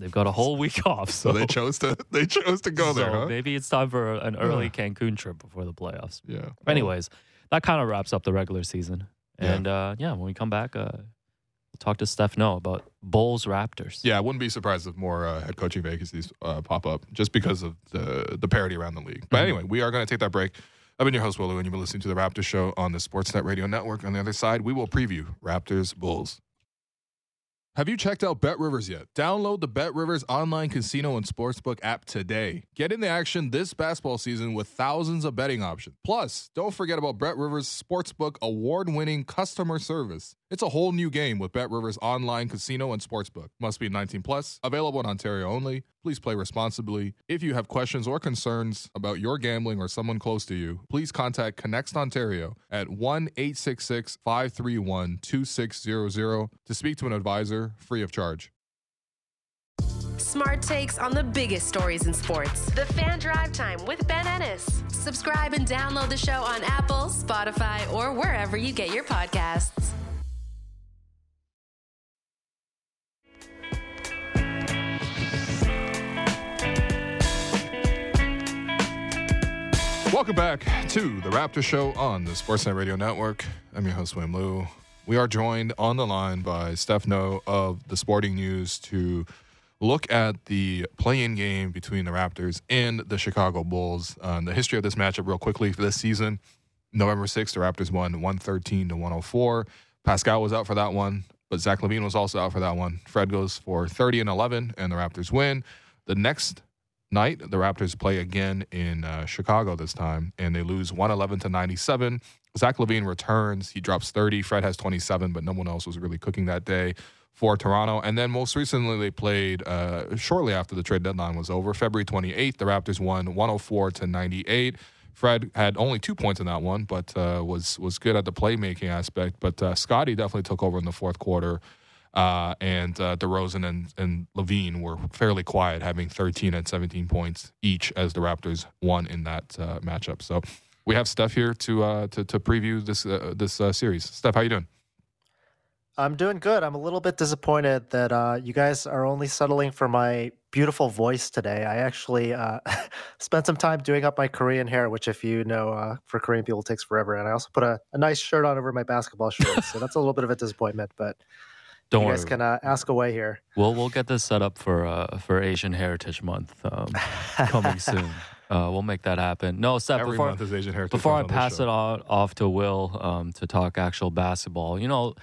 They've got a whole week off. So, So they chose to they chose to go there, huh? maybe it's time for an early Cancun trip before the playoffs. yeah. Anyways, that kind of wraps up the regular season. Yeah. And uh, yeah, when we come back, uh, we'll talk to Steph Noh about Bulls Raptors. Yeah, I wouldn't be surprised if more uh, head coaching vacancies uh, pop up just because of the the parity around the league. But Mhm. anyway, we are going to take that break. I've been your host, Will Lou, and you've been listening to the Raptors Show on the Sportsnet Radio Network. On the other side, we will preview Raptors Bulls. Have you checked out Bet Rivers yet? Download the Bet Rivers online casino and sportsbook app today. Get in the action this basketball season with thousands of betting options. Plus, don't forget about Bet Rivers Sportsbook award winning customer service. It's a whole new game with Bet Rivers online casino and sportsbook. Must be 19 plus. Available in Ontario only. Please play responsibly. If you have questions or concerns about your gambling or someone close to you, please contact ConnexOntario at 1 866 531 2600 to speak to an advisor free of charge. Smart takes on the biggest stories in sports. The Fan Drive Time with Ben Ennis. Subscribe and download the show on Apple, Spotify, or wherever you get your podcasts. Welcome back to the Raptor Show on the Sportsnet Radio Network. I'm your host, William Lou. We are joined on the line by Steph Noh of the Sporting News to look at the play-in game between the Raptors and the Chicago Bulls. Uh, the history of this matchup, real quickly, for this season. November 6th, the Raptors won 113 to 104. Pascal was out for that one, but Zach LaVine was also out for that one. Fred goes for 30 and 11, and the Raptors win. The next night, the Raptors play again in uh, Chicago this time, and they lose 111 to 97. Zach LaVine returns. He drops 30. Fred has 27, but no one else was really cooking that day for Toronto. And then most recently, they played uh, shortly after the trade deadline was over, February 28th. The Raptors won 104 to 98. Fred had only two points in that one, but uh, was was good at the playmaking aspect. But uh, Scotty definitely took over in the fourth quarter. Uh, and uh, DeRozan and, and LaVine were fairly quiet, having 13 and 17 points each as the Raptors won in that uh, matchup. So we have Steph here to uh, to, to preview this uh, this uh, series. Steph, how you doing? I'm doing good. I'm a little bit disappointed that you guys are only settling for my beautiful voice today. I actually spent some time doing up my Korean hair, which, if you know, for Korean people takes forever. And I also put a, a nice shirt on over my basketball shorts. so that's a little bit of a disappointment, but Don't you worry. guys can uh, ask away here. We'll we'll get this set up for uh, for Asian Heritage Month um, coming soon. Uh, we'll make that happen. No, Steph. Every before month is Asian Heritage before I Month on pass it on, off to Will um, to talk actual basketball, you know,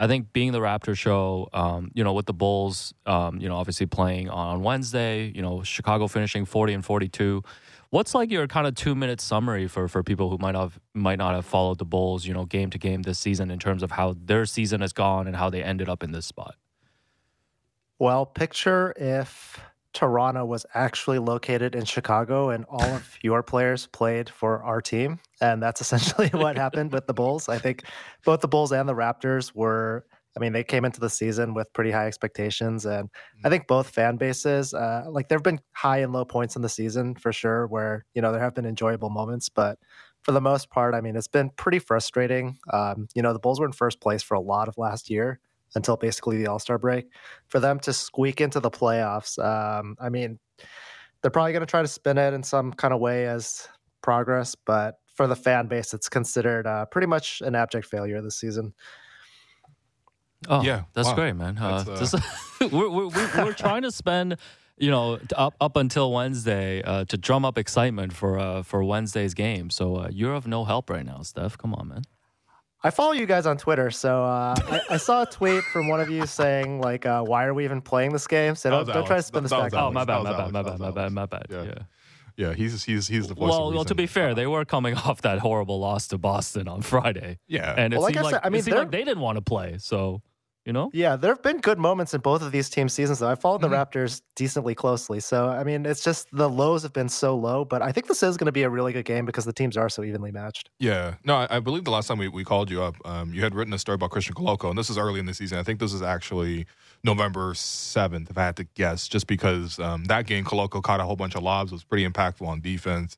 I think being the Raptor show, um, you know, with the Bulls, um, you know, obviously playing on Wednesday, you know, Chicago finishing forty and forty-two. What's like your kind of two-minute summary for for people who might have might not have followed the Bulls, you know, game to game this season in terms of how their season has gone and how they ended up in this spot? Well, picture if Toronto was actually located in Chicago and all of your players played for our team. And that's essentially what happened with the Bulls. I think both the Bulls and the Raptors were, I mean, they came into the season with pretty high expectations. And I think both fan bases, uh, like there have been high and low points in the season for sure, where, you know, there have been enjoyable moments. But for the most part, I mean, it's been pretty frustrating. Um, you know, the Bulls were in first place for a lot of last year until basically the All Star break. For them to squeak into the playoffs, um, I mean, they're probably going to try to spin it in some kind of way as progress, but for the fan base, it's considered uh, pretty much an abject failure this season. Oh, Yeah, that's wow. great, man. Uh, That's, just- we're, we're, we're, we're trying to spend, you know, up up until Wednesday uh, to drum up excitement for uh, for Wednesday's game. So uh, you're of no help right now, Steph. Come on, man. I follow you guys on Twitter, so uh, I, I saw a tweet from one of you saying like, uh, "Why are we even playing this game?" So don't, don't try to Alex. spin this That back was on Oh, my that bad, my bad, my bad, my bad, my bad. Yeah. Yeah. Yeah, he's he's he's the voice. Well, of well, to be fair, they were coming off that horrible loss to Boston on Friday, yeah, and it Well, like seemed I like, said, I mean, it seemed like they're- they didn't want to play. So, you know, Yeah, there have been good moments in both of these team seasons, though. I followed the Mhm. Raptors decently closely. So, I mean, it's just the lows have been so low, but I think this is going to be a really good game because the teams are so evenly matched. Yeah, no, I, I believe the last time we, we called you up, um, you had written a story about Christian Koloko, and this is early in the season. I think this is actually November seventh, if I had to guess, just because um, that game Coloco caught a whole bunch of lobs, was pretty impactful on defense,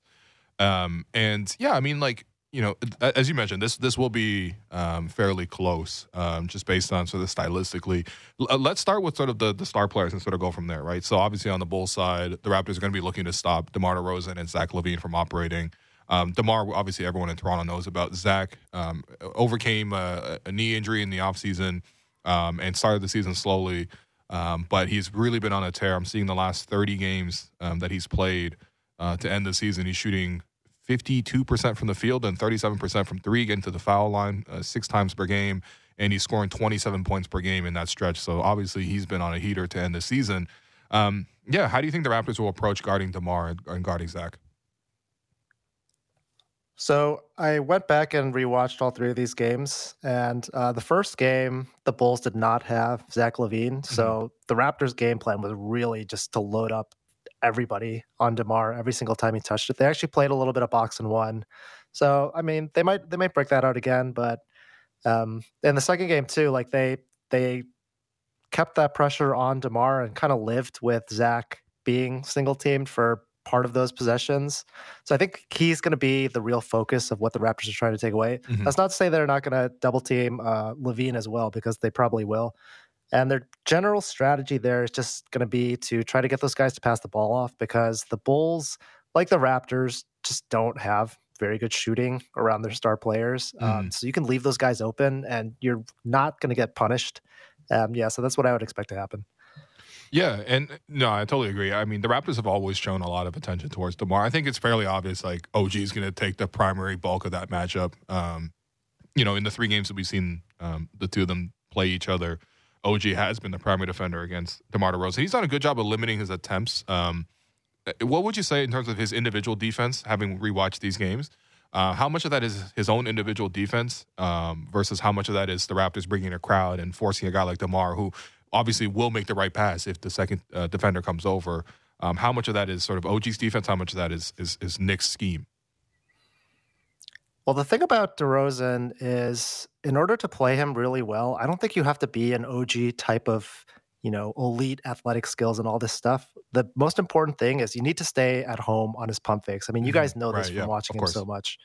um, and yeah, I mean, like you know, as you mentioned, this this will be um, fairly close, um, just based on sort of stylistically. L- uh, let's start with sort of the, the star players and sort of go from there, right? So obviously on the Bulls side, the Raptors are going to be looking to stop DeMar DeRozan and Zach LaVine from operating. Um, DeMar, obviously everyone in Toronto knows about. Zach um, overcame a, a knee injury in the offseason um, and started the season slowly. Um, but he's really been on a tear. I'm seeing the last 30 games um, that he's played uh, to end the season. He's shooting 52% from the field and 37% from three, getting to the foul line uh, six times per game. and he's scoring 27 points per game in that stretch. So obviously he's been on a heater to end the season. Um, yeah, how do you think the Raptors will approach guarding DeMar and, and guarding Zach? So I went back and rewatched all three of these games, and uh, the first game the Bulls did not have Zach LaVine, so mm-hmm. the Raptors' game plan was really just to load up everybody on Demar every single time he touched it. They actually played a little bit of box and one, so I mean they might they might break that out again, but um, in the second game too, like they they kept that pressure on Demar and kind of lived with Zach being single teamed for part of those possessions. So I think he's going to be the real focus of what the Raptors are trying to take away. Mm-hmm. That's not to say they're not going to double team uh, LaVine as well, because they probably will. And their general strategy there is just going to be to try to get those guys to pass the ball off because the Bulls, like the Raptors, just don't have very good shooting around their star players. Um, mm. Um, so you can leave those guys open and you're not going to get punished. Um, yeah, so that's what I would expect to happen. Yeah, and no, I totally agree. I mean, the Raptors have always shown a lot of attention towards Demar. I think it's fairly obvious. Like OG is going to take the primary bulk of that matchup. Um, you know, in the three games that we've seen um, the two of them play each other, OG has been the primary defender against DeMar DeRozan. He's done a good job of limiting his attempts. Um, what would you say in terms of his individual defense, having rewatched these games? Uh, how much of that is his own individual defense um, versus how much of that is the Raptors bringing a crowd and forcing a guy like DeMar, who obviously will make the right pass if the second uh, defender comes over. Um, how much of that is sort of OG's defense? How much of that is is, is Nick's scheme? Well, the thing about DeRozan is, in order to play him really well, I don't think you have to be an OG type of, you know, elite athletic skills and all this stuff. The most important thing is you need to stay at home on his pump fakes. I mean, you mm-hmm. guys know this right, from yeah, watching him so much.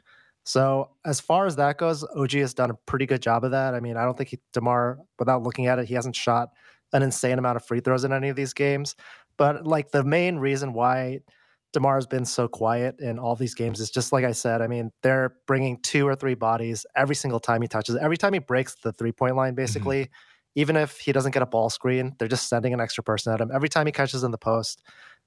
So as far as that goes, OG has done a pretty good job of that. I mean, I don't think he, Demar, without looking at it, he hasn't shot an insane amount of free throws in any of these games. But like the main reason why DeMar has been so quiet in all these games is just like I said. I mean, they're bringing two or three bodies every single time he touches. Every time he breaks the three point line, mm-hmm. basically, mm-hmm. even if he doesn't get a ball screen, they're just sending an extra person at him. Every time he catches in the post,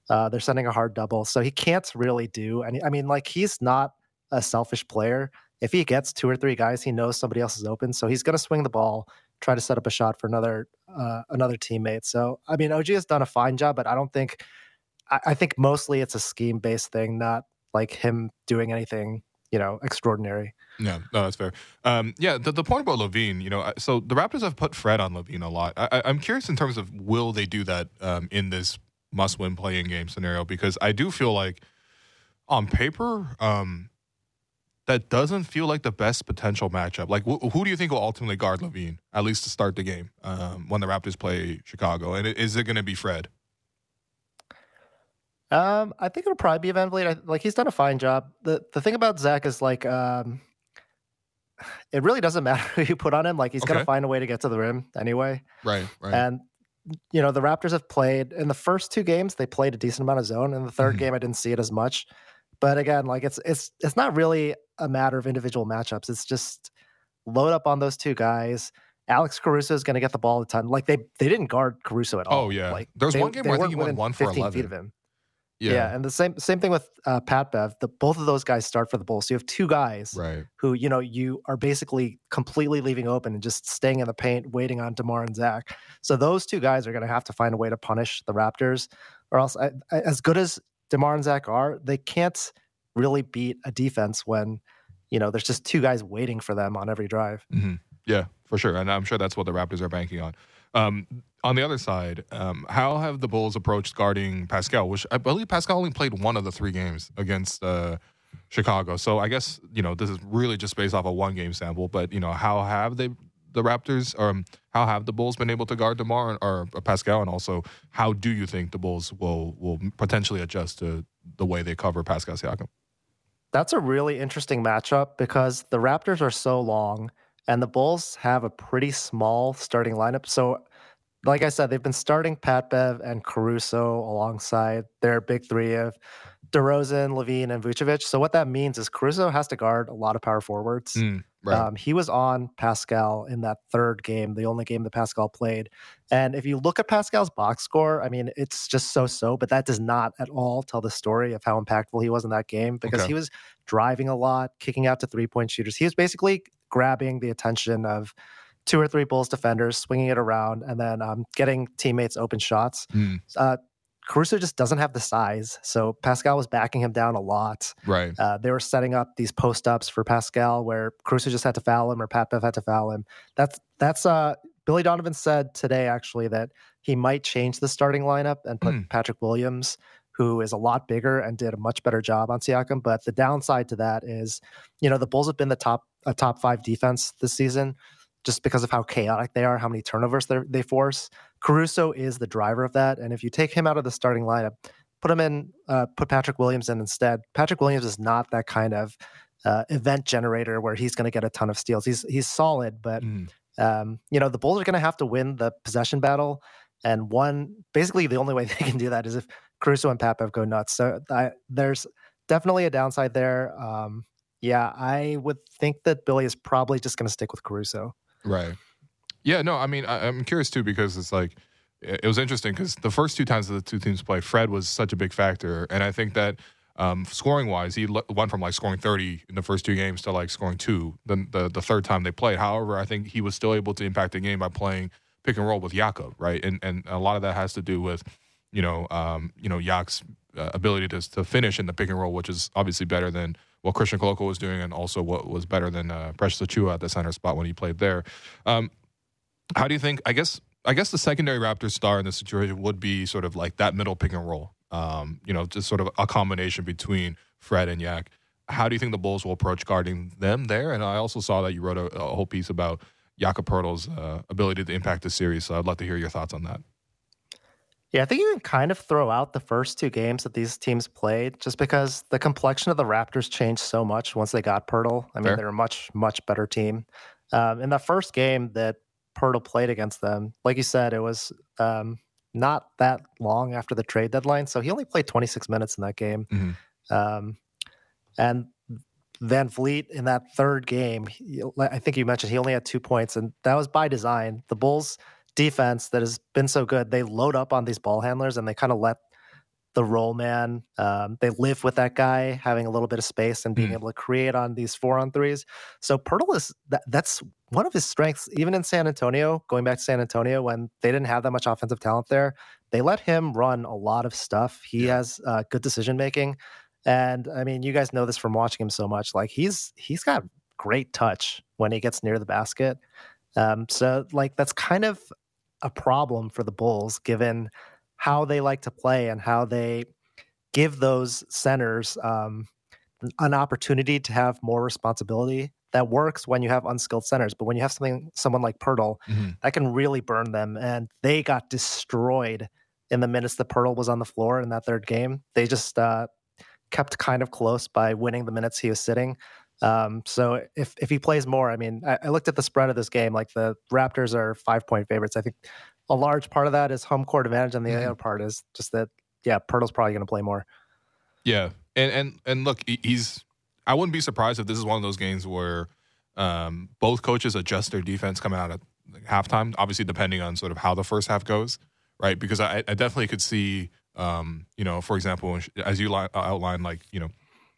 uh, they're sending a hard double. So he can't really do any. I mean, like he's not a selfish player. If he gets two or three guys, he knows somebody else is open, so he's going to swing the ball try to set up a shot for another uh, another teammate. So I mean, OG has done a fine job, but I don't think I, I think mostly it's a scheme based thing, not like him doing anything you know extraordinary. Yeah, no, that's fair. Um, yeah, the, the point about LaVine, you know, so the Raptors have put Fred on LaVine a lot. I, am curious in terms of will they do that um, in this must-win play-in game scenario because I do feel like on paper, um, that doesn't feel like the best potential matchup. Like, wh- who do you think will ultimately guard LaVine at least to start the game um, when the Raptors play Chicago? And is it going to be Fred? Um, I think it'll probably be VanVleet. Like he's done a fine job. the The thing about Zach is like, um, it really doesn't matter who you put on him. Like he's okay. gonna find a way to get to the rim anyway. Right. Right. And you know the Raptors have played in the first two games. They played a decent amount of zone. In the 3rd mm-hmm. game, I didn't see it as much. But again, like it's it's it's not really a matter of individual matchups. It's just load up on those two guys. Alex Caruso is going to get the ball a ton. Like they they didn't guard Caruso at all. Oh yeah, like there's they, one game where I think he went one for eleven. Feet of him. Yeah. yeah, and the same same thing with uh, Pat Bev. The both of those guys start for the Bulls. So you have two guys right. who you know you are basically completely leaving open and just staying in the paint, waiting on Demar and Zach. So those two guys are going to have to find a way to punish the Raptors, or else I, I, as good as Demar and Zach are, they can't really beat a defense when you know there's just two guys waiting for them on every drive. Mm-hmm. Yeah, for sure, and I'm sure that's what the Raptors are banking on. Um, on the other side, um, how have the Bulls approached guarding Pascal? Which I believe Pascal only played one of the three games against uh, Chicago. So I guess you know this is really just based off a one game sample. But you know how have they the Raptors or um, how have the Bulls been able to guard Demar or, or Pascal, and also how do you think the Bulls will will potentially adjust to the way they cover Pascal Siakam? That's a really interesting matchup because the Raptors are so long and the Bulls have a pretty small starting lineup. So, like I said, they've been starting Pat Bev and Caruso alongside their big three of DeRozan, LaVine, and Vucevic. So what that means is Caruso has to guard a lot of power forwards. Mm, right. um, he was on Pascal in that third game, the only game that Pascal played. And if you look at Pascal's box score, I mean, it's just so-so, but that does not at all tell the story of how impactful he was in that game because okay. he was driving a lot, kicking out to three-point shooters. He was basically grabbing the attention of two or three Bulls defenders, swinging it around, and then um, getting teammates open shots. Mm. Uh, Caruso just doesn't have the size, so Pascal was backing him down a lot. Right. Uh, they were setting up these post ups for Pascal where Caruso just had to foul him or Pat Bev had to foul him. That's that's uh Billy Donovan said today actually that he might change the starting lineup and put Hmm. Patrick Williams, who is a lot bigger and did a much better job on Siakam. But the downside to that is, you know, the Bulls have been the top a top five defense this season just because of how chaotic they are, how many turnovers they they force. Caruso is the driver of that, and if you take him out of the starting lineup, put him in, uh, put Patrick Williams in instead. Patrick Williams is not that kind of uh, event generator where he's going to get a ton of steals. He's he's solid, but Mm. um, you know the Bulls are going to have to win the possession battle, and one basically the only way they can do that is if Caruso and Pat Bev go nuts. So I, there's definitely a downside there. Um, yeah, I would think that Billy is probably just going to stick with Caruso. Right. Yeah, no, I mean, I, I'm curious too because it's like, it it was interesting because the first two times that the two teams played, Fred was such a big factor. And I think that um, scoring wise, he le- went from like scoring 30 in the first two games to like scoring two the, the, the third time they played. However, I think he was still able to impact the game by playing pick and roll with Jakob, right? And, and a lot of that has to do with, you know, um, you know, Yak's uh, ability to, to finish in the pick and roll, which is obviously better than what Christian Koloko was doing and also what was better than uh, Precious Achiuwa at the center spot when he played there. Um, how do you think? I guess I guess the secondary Raptors star in this situation would be sort of like that middle pick and roll. Um, you know, just sort of a combination between Fred and Yak. How do you think the Bulls will approach guarding them there? And I also saw that you wrote a, a whole piece about Jakob Poeltl's uh, ability to impact the series. So I'd love to hear your thoughts on that. Yeah, I think you can kind of throw out the first two games that these teams played just because the complexion of the Raptors changed so much once they got Poeltl. I mean, Fair. they're a much, much better team. Um, in the first game that Poeltl played against them, like you said, it was um, not that long after the trade deadline. So he only played 26 minutes in that game. Mhm. Um, and VanVleet in that third game, he- I think you mentioned he only had two points, and that was by design. The Bulls defense that has been so good, they load up on these ball handlers and they kind of let the roll man. Um, they live with that guy having a little bit of space and being Mm. able to create on these four on threes. So Poeltl is that, that's one of his strengths. Even in San Antonio, going back to San Antonio when they didn't have that much offensive talent there, they let him run a lot of stuff. He has uh, good decision making, and I mean, you guys know this from watching him so much. Like he's he's got great touch when he gets near the basket. Um, so like that's kind of a problem for the Bulls given how they like to play and how they give those centers um, an opportunity to have more responsibility. That works when you have unskilled centers, but when you have something someone like Poeltl, Mhm. that can really burn them. And they got destroyed in the minutes that Poeltl was on the floor in that third game. They just uh, kept kind of close by winning the minutes he was sitting. Um, so if if he plays more, I mean, I, I looked at the spread of this game. Like the Raptors are five point favorites. I think a large part of that is home court advantage, and the Mhm. other part is just that yeah, Poeltl's probably going to play more. Yeah, and and and look, he's. I wouldn't be surprised if this is one of those games where um, both coaches adjust their defense coming out at halftime. Obviously, depending on sort of how the first half goes, right? Because I, I definitely could see, um, you know, for example, as you li- outlined, like you know,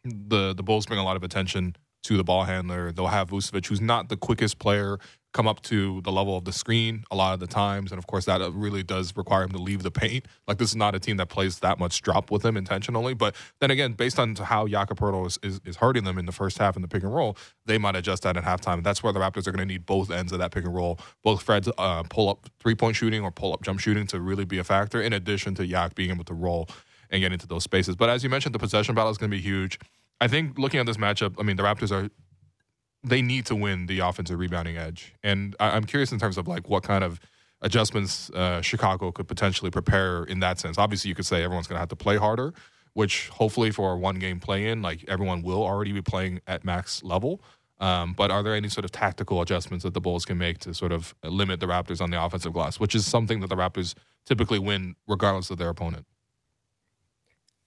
the the Bulls bring a lot of attention to the ball handler. They'll have Vucevic, who's not the quickest player, come up to the level of the screen a lot of the times, and of course that uh, really does require him to leave the paint. Like this is not a team that plays that much drop with him intentionally. But then again, based on how Jakob is, is, is hurting them in the first half in the pick and roll, they might adjust that at halftime. That's where the Raptors are going to need both ends of that pick and roll, both Fred's uh, pull up three point shooting or pull up jump shooting to really be a factor. In addition to Yak being able to roll and get into those spaces. But as you mentioned, the possession battle is going to be huge. I think looking at this matchup, I mean, the Raptors are they need to win the offensive rebounding edge, and I, I'm curious in terms of like what kind of adjustments uh, Chicago could potentially prepare in that sense. Obviously, you could say everyone's going to have to play harder, which hopefully for a one game play in, like everyone will already be playing at max level. Um, but are there any sort of tactical adjustments that the Bulls can make to sort of limit the Raptors on the offensive glass, which is something that the Raptors typically win regardless of their opponent?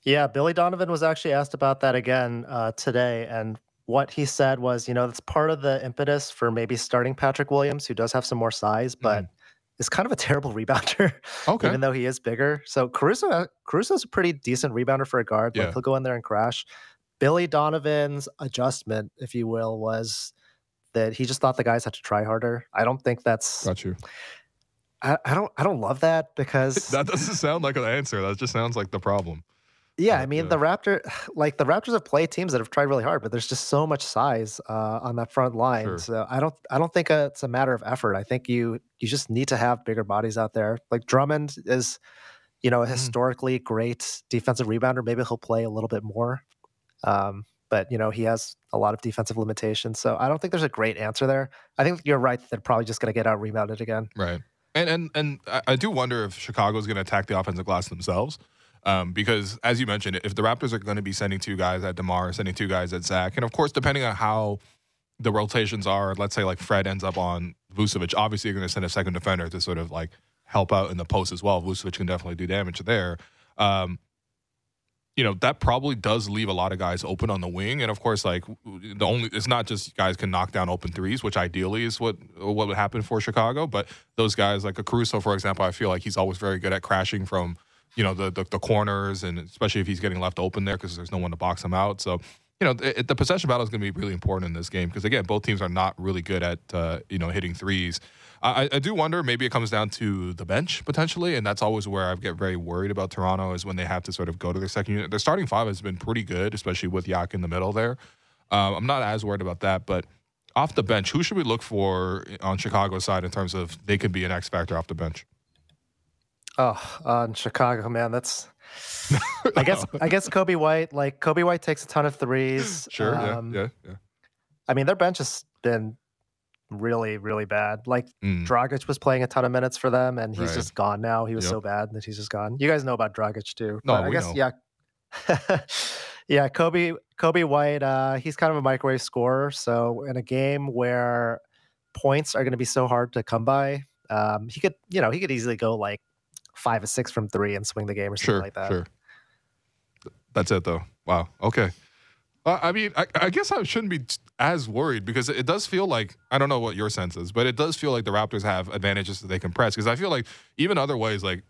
Yeah, Billy Donovan was actually asked about that again uh, today, and what he said was, you know, that's part of the impetus for maybe starting Patrick Williams, who does have some more size, but is kind of a terrible rebounder, Okay. even though he is bigger. So Caruso, uh, Caruso's a pretty decent rebounder for a guard. Like Yeah. he'll go in there and crash. Billy Donovan's adjustment, if you will, was that he just thought the guys had to try harder. I don't think that's. Got you. I, I don't. I don't love that because That doesn't sound like an answer. That just sounds like the problem. Yeah, I mean the Raptor, like the Raptors have played teams that have tried really hard, but there's just so much size uh, on that front line. Sure. So I don't, I don't think uh, it's a matter of effort. I think you, you just need to have bigger bodies out there. Like Drummond is, you know, a historically great defensive rebounder. Maybe he'll play a little bit more, um, but you know he has a lot of defensive limitations. So I don't think there's a great answer there. I think you're right. They're probably just going to get out rebounded again. Right. And and and I- I do wonder if Chicago's going to attack the offensive glass themselves. Um, because as you mentioned, if the Raptors are going to be sending two guys at Demar, sending two guys at Zach, and of course, depending on how the rotations are, let's say like Fred ends up on Vucevic, obviously you're going to send a second defender to sort of like help out in the post as well. Vucevic can definitely do damage there. Um, you know that probably does leave a lot of guys open on the wing, and of course, like the only it's not just guys can knock down open threes, which ideally is what what would happen for Chicago. But those guys like a Caruso, for example, I feel like he's always very good at crashing from you know the the, the corners, and especially if he's getting left open there because there's no one to box him out. So you know it, the possession battle is going to be really important in this game because again, both teams are not really good at uh, you know hitting threes. I, I do wonder maybe it comes down to the bench potentially, and that's always where I get very worried about Toronto is when they have to sort of go to their second unit. Their starting five has been pretty good, especially with Yak in the middle there. Um, I'm not as worried about that, but off the bench, who should we look for on Chicago's side in terms of they could be an X factor off the bench? Oh, on Chicago, man, that's. I guess I guess Coby White, like Coby White takes a ton of threes. Sure, Um, yeah, yeah, yeah. I mean, their bench has been really, really bad. Like Mm, Dragic was playing a ton of minutes for them, and he's Right. just gone now. He was Yep. so bad that he's just gone. You guys know about Dragic too. No, I guess know. yeah, yeah. Coby Coby White, uh, he's kind of a microwave scorer. So in a game where points are going to be so hard to come by, um, he could, you know, he could easily go like five or six from three and swing the game or something sure, like that. sure. That's it though. Wow. Okay. Uh, I mean, I, I guess I shouldn't be as worried because it does feel like I don't know what your sense is, but it does feel like the Raptors have advantages that they can press. Because I feel like even other ways, like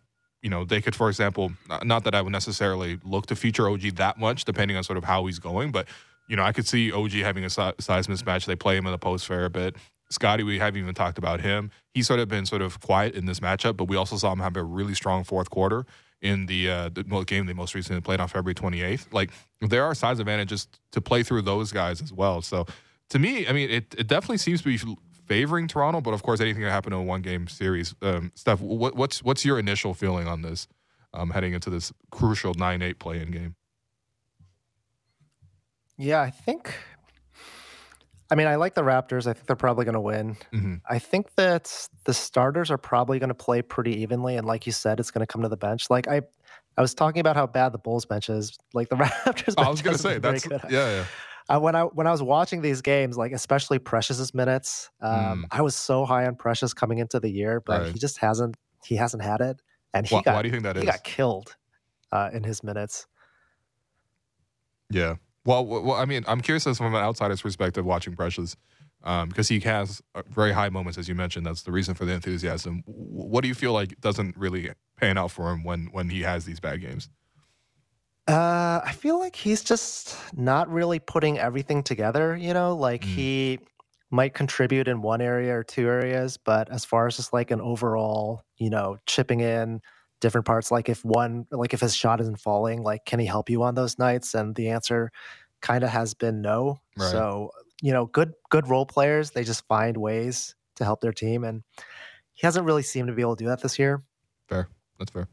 you know, they could, for example, not- that I would necessarily look to feature OG that much, depending on sort of how he's going, but you know, I could see OG having a si- size mismatch. They play him in the post fair a bit. Scotty, we haven't even talked about him. He's sort of been sort of quiet in this matchup, but we also saw him have a really strong fourth quarter in the, uh, the game they most recently played on February 28th. Like, there are size advantages to play through those guys as well. So, to me, I mean, it, it definitely seems to be favoring Toronto, but of course, anything can happen in a one game series. Um, Steph, what, what's what's your initial feeling on this um, heading into this crucial 9 8 play in game? Yeah, I think. I mean, I like the Raptors. I think they're probably going to win. Mhm. I think that the starters are probably going to play pretty evenly, and like you said, it's going to come to the bench. Like I, I was talking about how bad the Bulls bench is. Like the Raptors. I was going to say, that's, yeah, yeah. Uh, when I when I was watching these games, like especially Precious's minutes, um, I was so high on Precious coming into the year, but Mm. Right. he just hasn't. He hasn't had it, and he Why, got why do you think that he is? got killed uh, in his minutes. Yeah. Well, well, I mean, I'm curious as from an outsider's perspective watching Precious, um, because he has uh, very high moments, as you mentioned. That's the reason for the enthusiasm. What do you feel like doesn't really pan out for him when when he has these bad games? Uh, I feel like he's just not really putting everything together. You know, like Mm. he might contribute in one area or two areas, but as far as just like an overall, you know, chipping in different parts, like if one, like if his shot isn't falling, like can he help you on those nights? And the answer kind of has been no. Right. So you know, good good role players, they just find ways to help their team, and he hasn't really seemed to be able to do that this year. Fair. That's fair.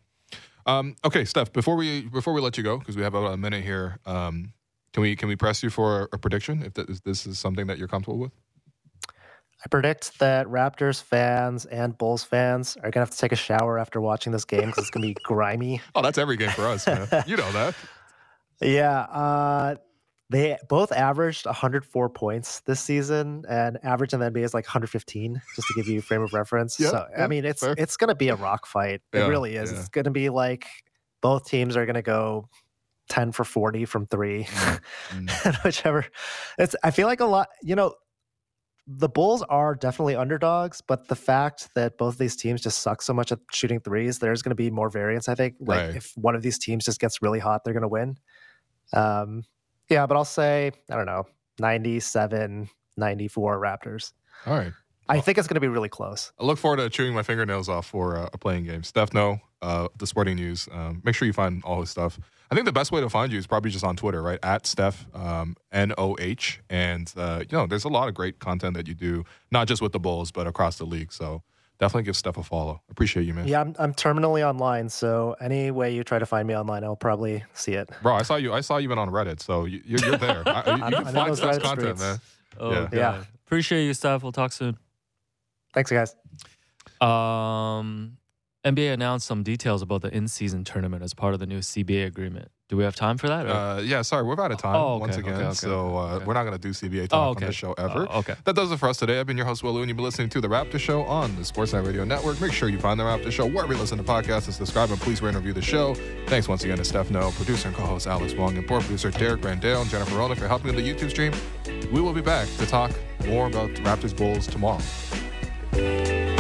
Um, okay, Steph. Before we before we let you go, because we have about a minute here, um, can we can we press you for a prediction if, this is something that you're comfortable with? I predict that Raptors fans and Bulls fans are gonna have to take a shower after watching this game because it's gonna be grimy. Oh, that's every game for us, man. you know that. Yeah, uh, they both averaged 104 points this season, and average in the NBA is like 115. Just to give you a frame of reference. Yeah, so yeah, I mean, it's fair. it's gonna be a rock fight. It Yeah, really is. It's gonna be like both teams are gonna go 10 for 40 from three, Mm. and whichever. It's I feel like a lot. You know, the Bulls are definitely underdogs, but the fact that both these teams just suck so much at shooting threes, there's going to be more variance. I think. Like Right. if one of these teams just gets really hot, they're going to win. Um, yeah, but I'll say I don't know, 97, 94 Raptors. All right. I think it's going to be really close. I look forward to chewing my fingernails off for uh, a play-in game. Steph Noh, uh, the Sporting News. Um, make sure you find all his stuff. I think the best way to find you is probably just on Twitter, right? At Steph um, N O H, and uh, you know, there's a lot of great content that you do, not just with the Bulls, but across the league. So definitely give Steph a follow. Appreciate you, man. Yeah, I'm, I'm terminally online, so any way you try to find me online, I'll probably see it. Bro, I saw you. I saw you even on Reddit, so you, you're, you're there. I, you I'm- can I'm find those Steph's Reddit content, streets. man. Oh, Yeah. Yeah. Appreciate you, Steph. We'll talk soon. Thanks, guys. Um, NBA announced some details about the in-season tournament as part of the new CBA agreement. Do we have time for that? or- Uh, yeah, sorry, we're out of time Oh, okay, once again. okay, so uh, okay. we're not going to do CBA talk oh, on okay. this show ever. Oh, okay. That does it for us today. I've been your host, Will Lou, and you've been listening to The Raptor Show on the Sportsnet Radio Network. Make sure you find The Raptor Show wherever you listen to podcasts and subscribe, and please rate and review the show. Thanks once again to Steph Noh, producer and co-host Alex Wong, and board producer Derek Randale and Jennifer Roenick for helping with the YouTube stream. We will be back to talk more about the Raptors Bulls tomorrow. Música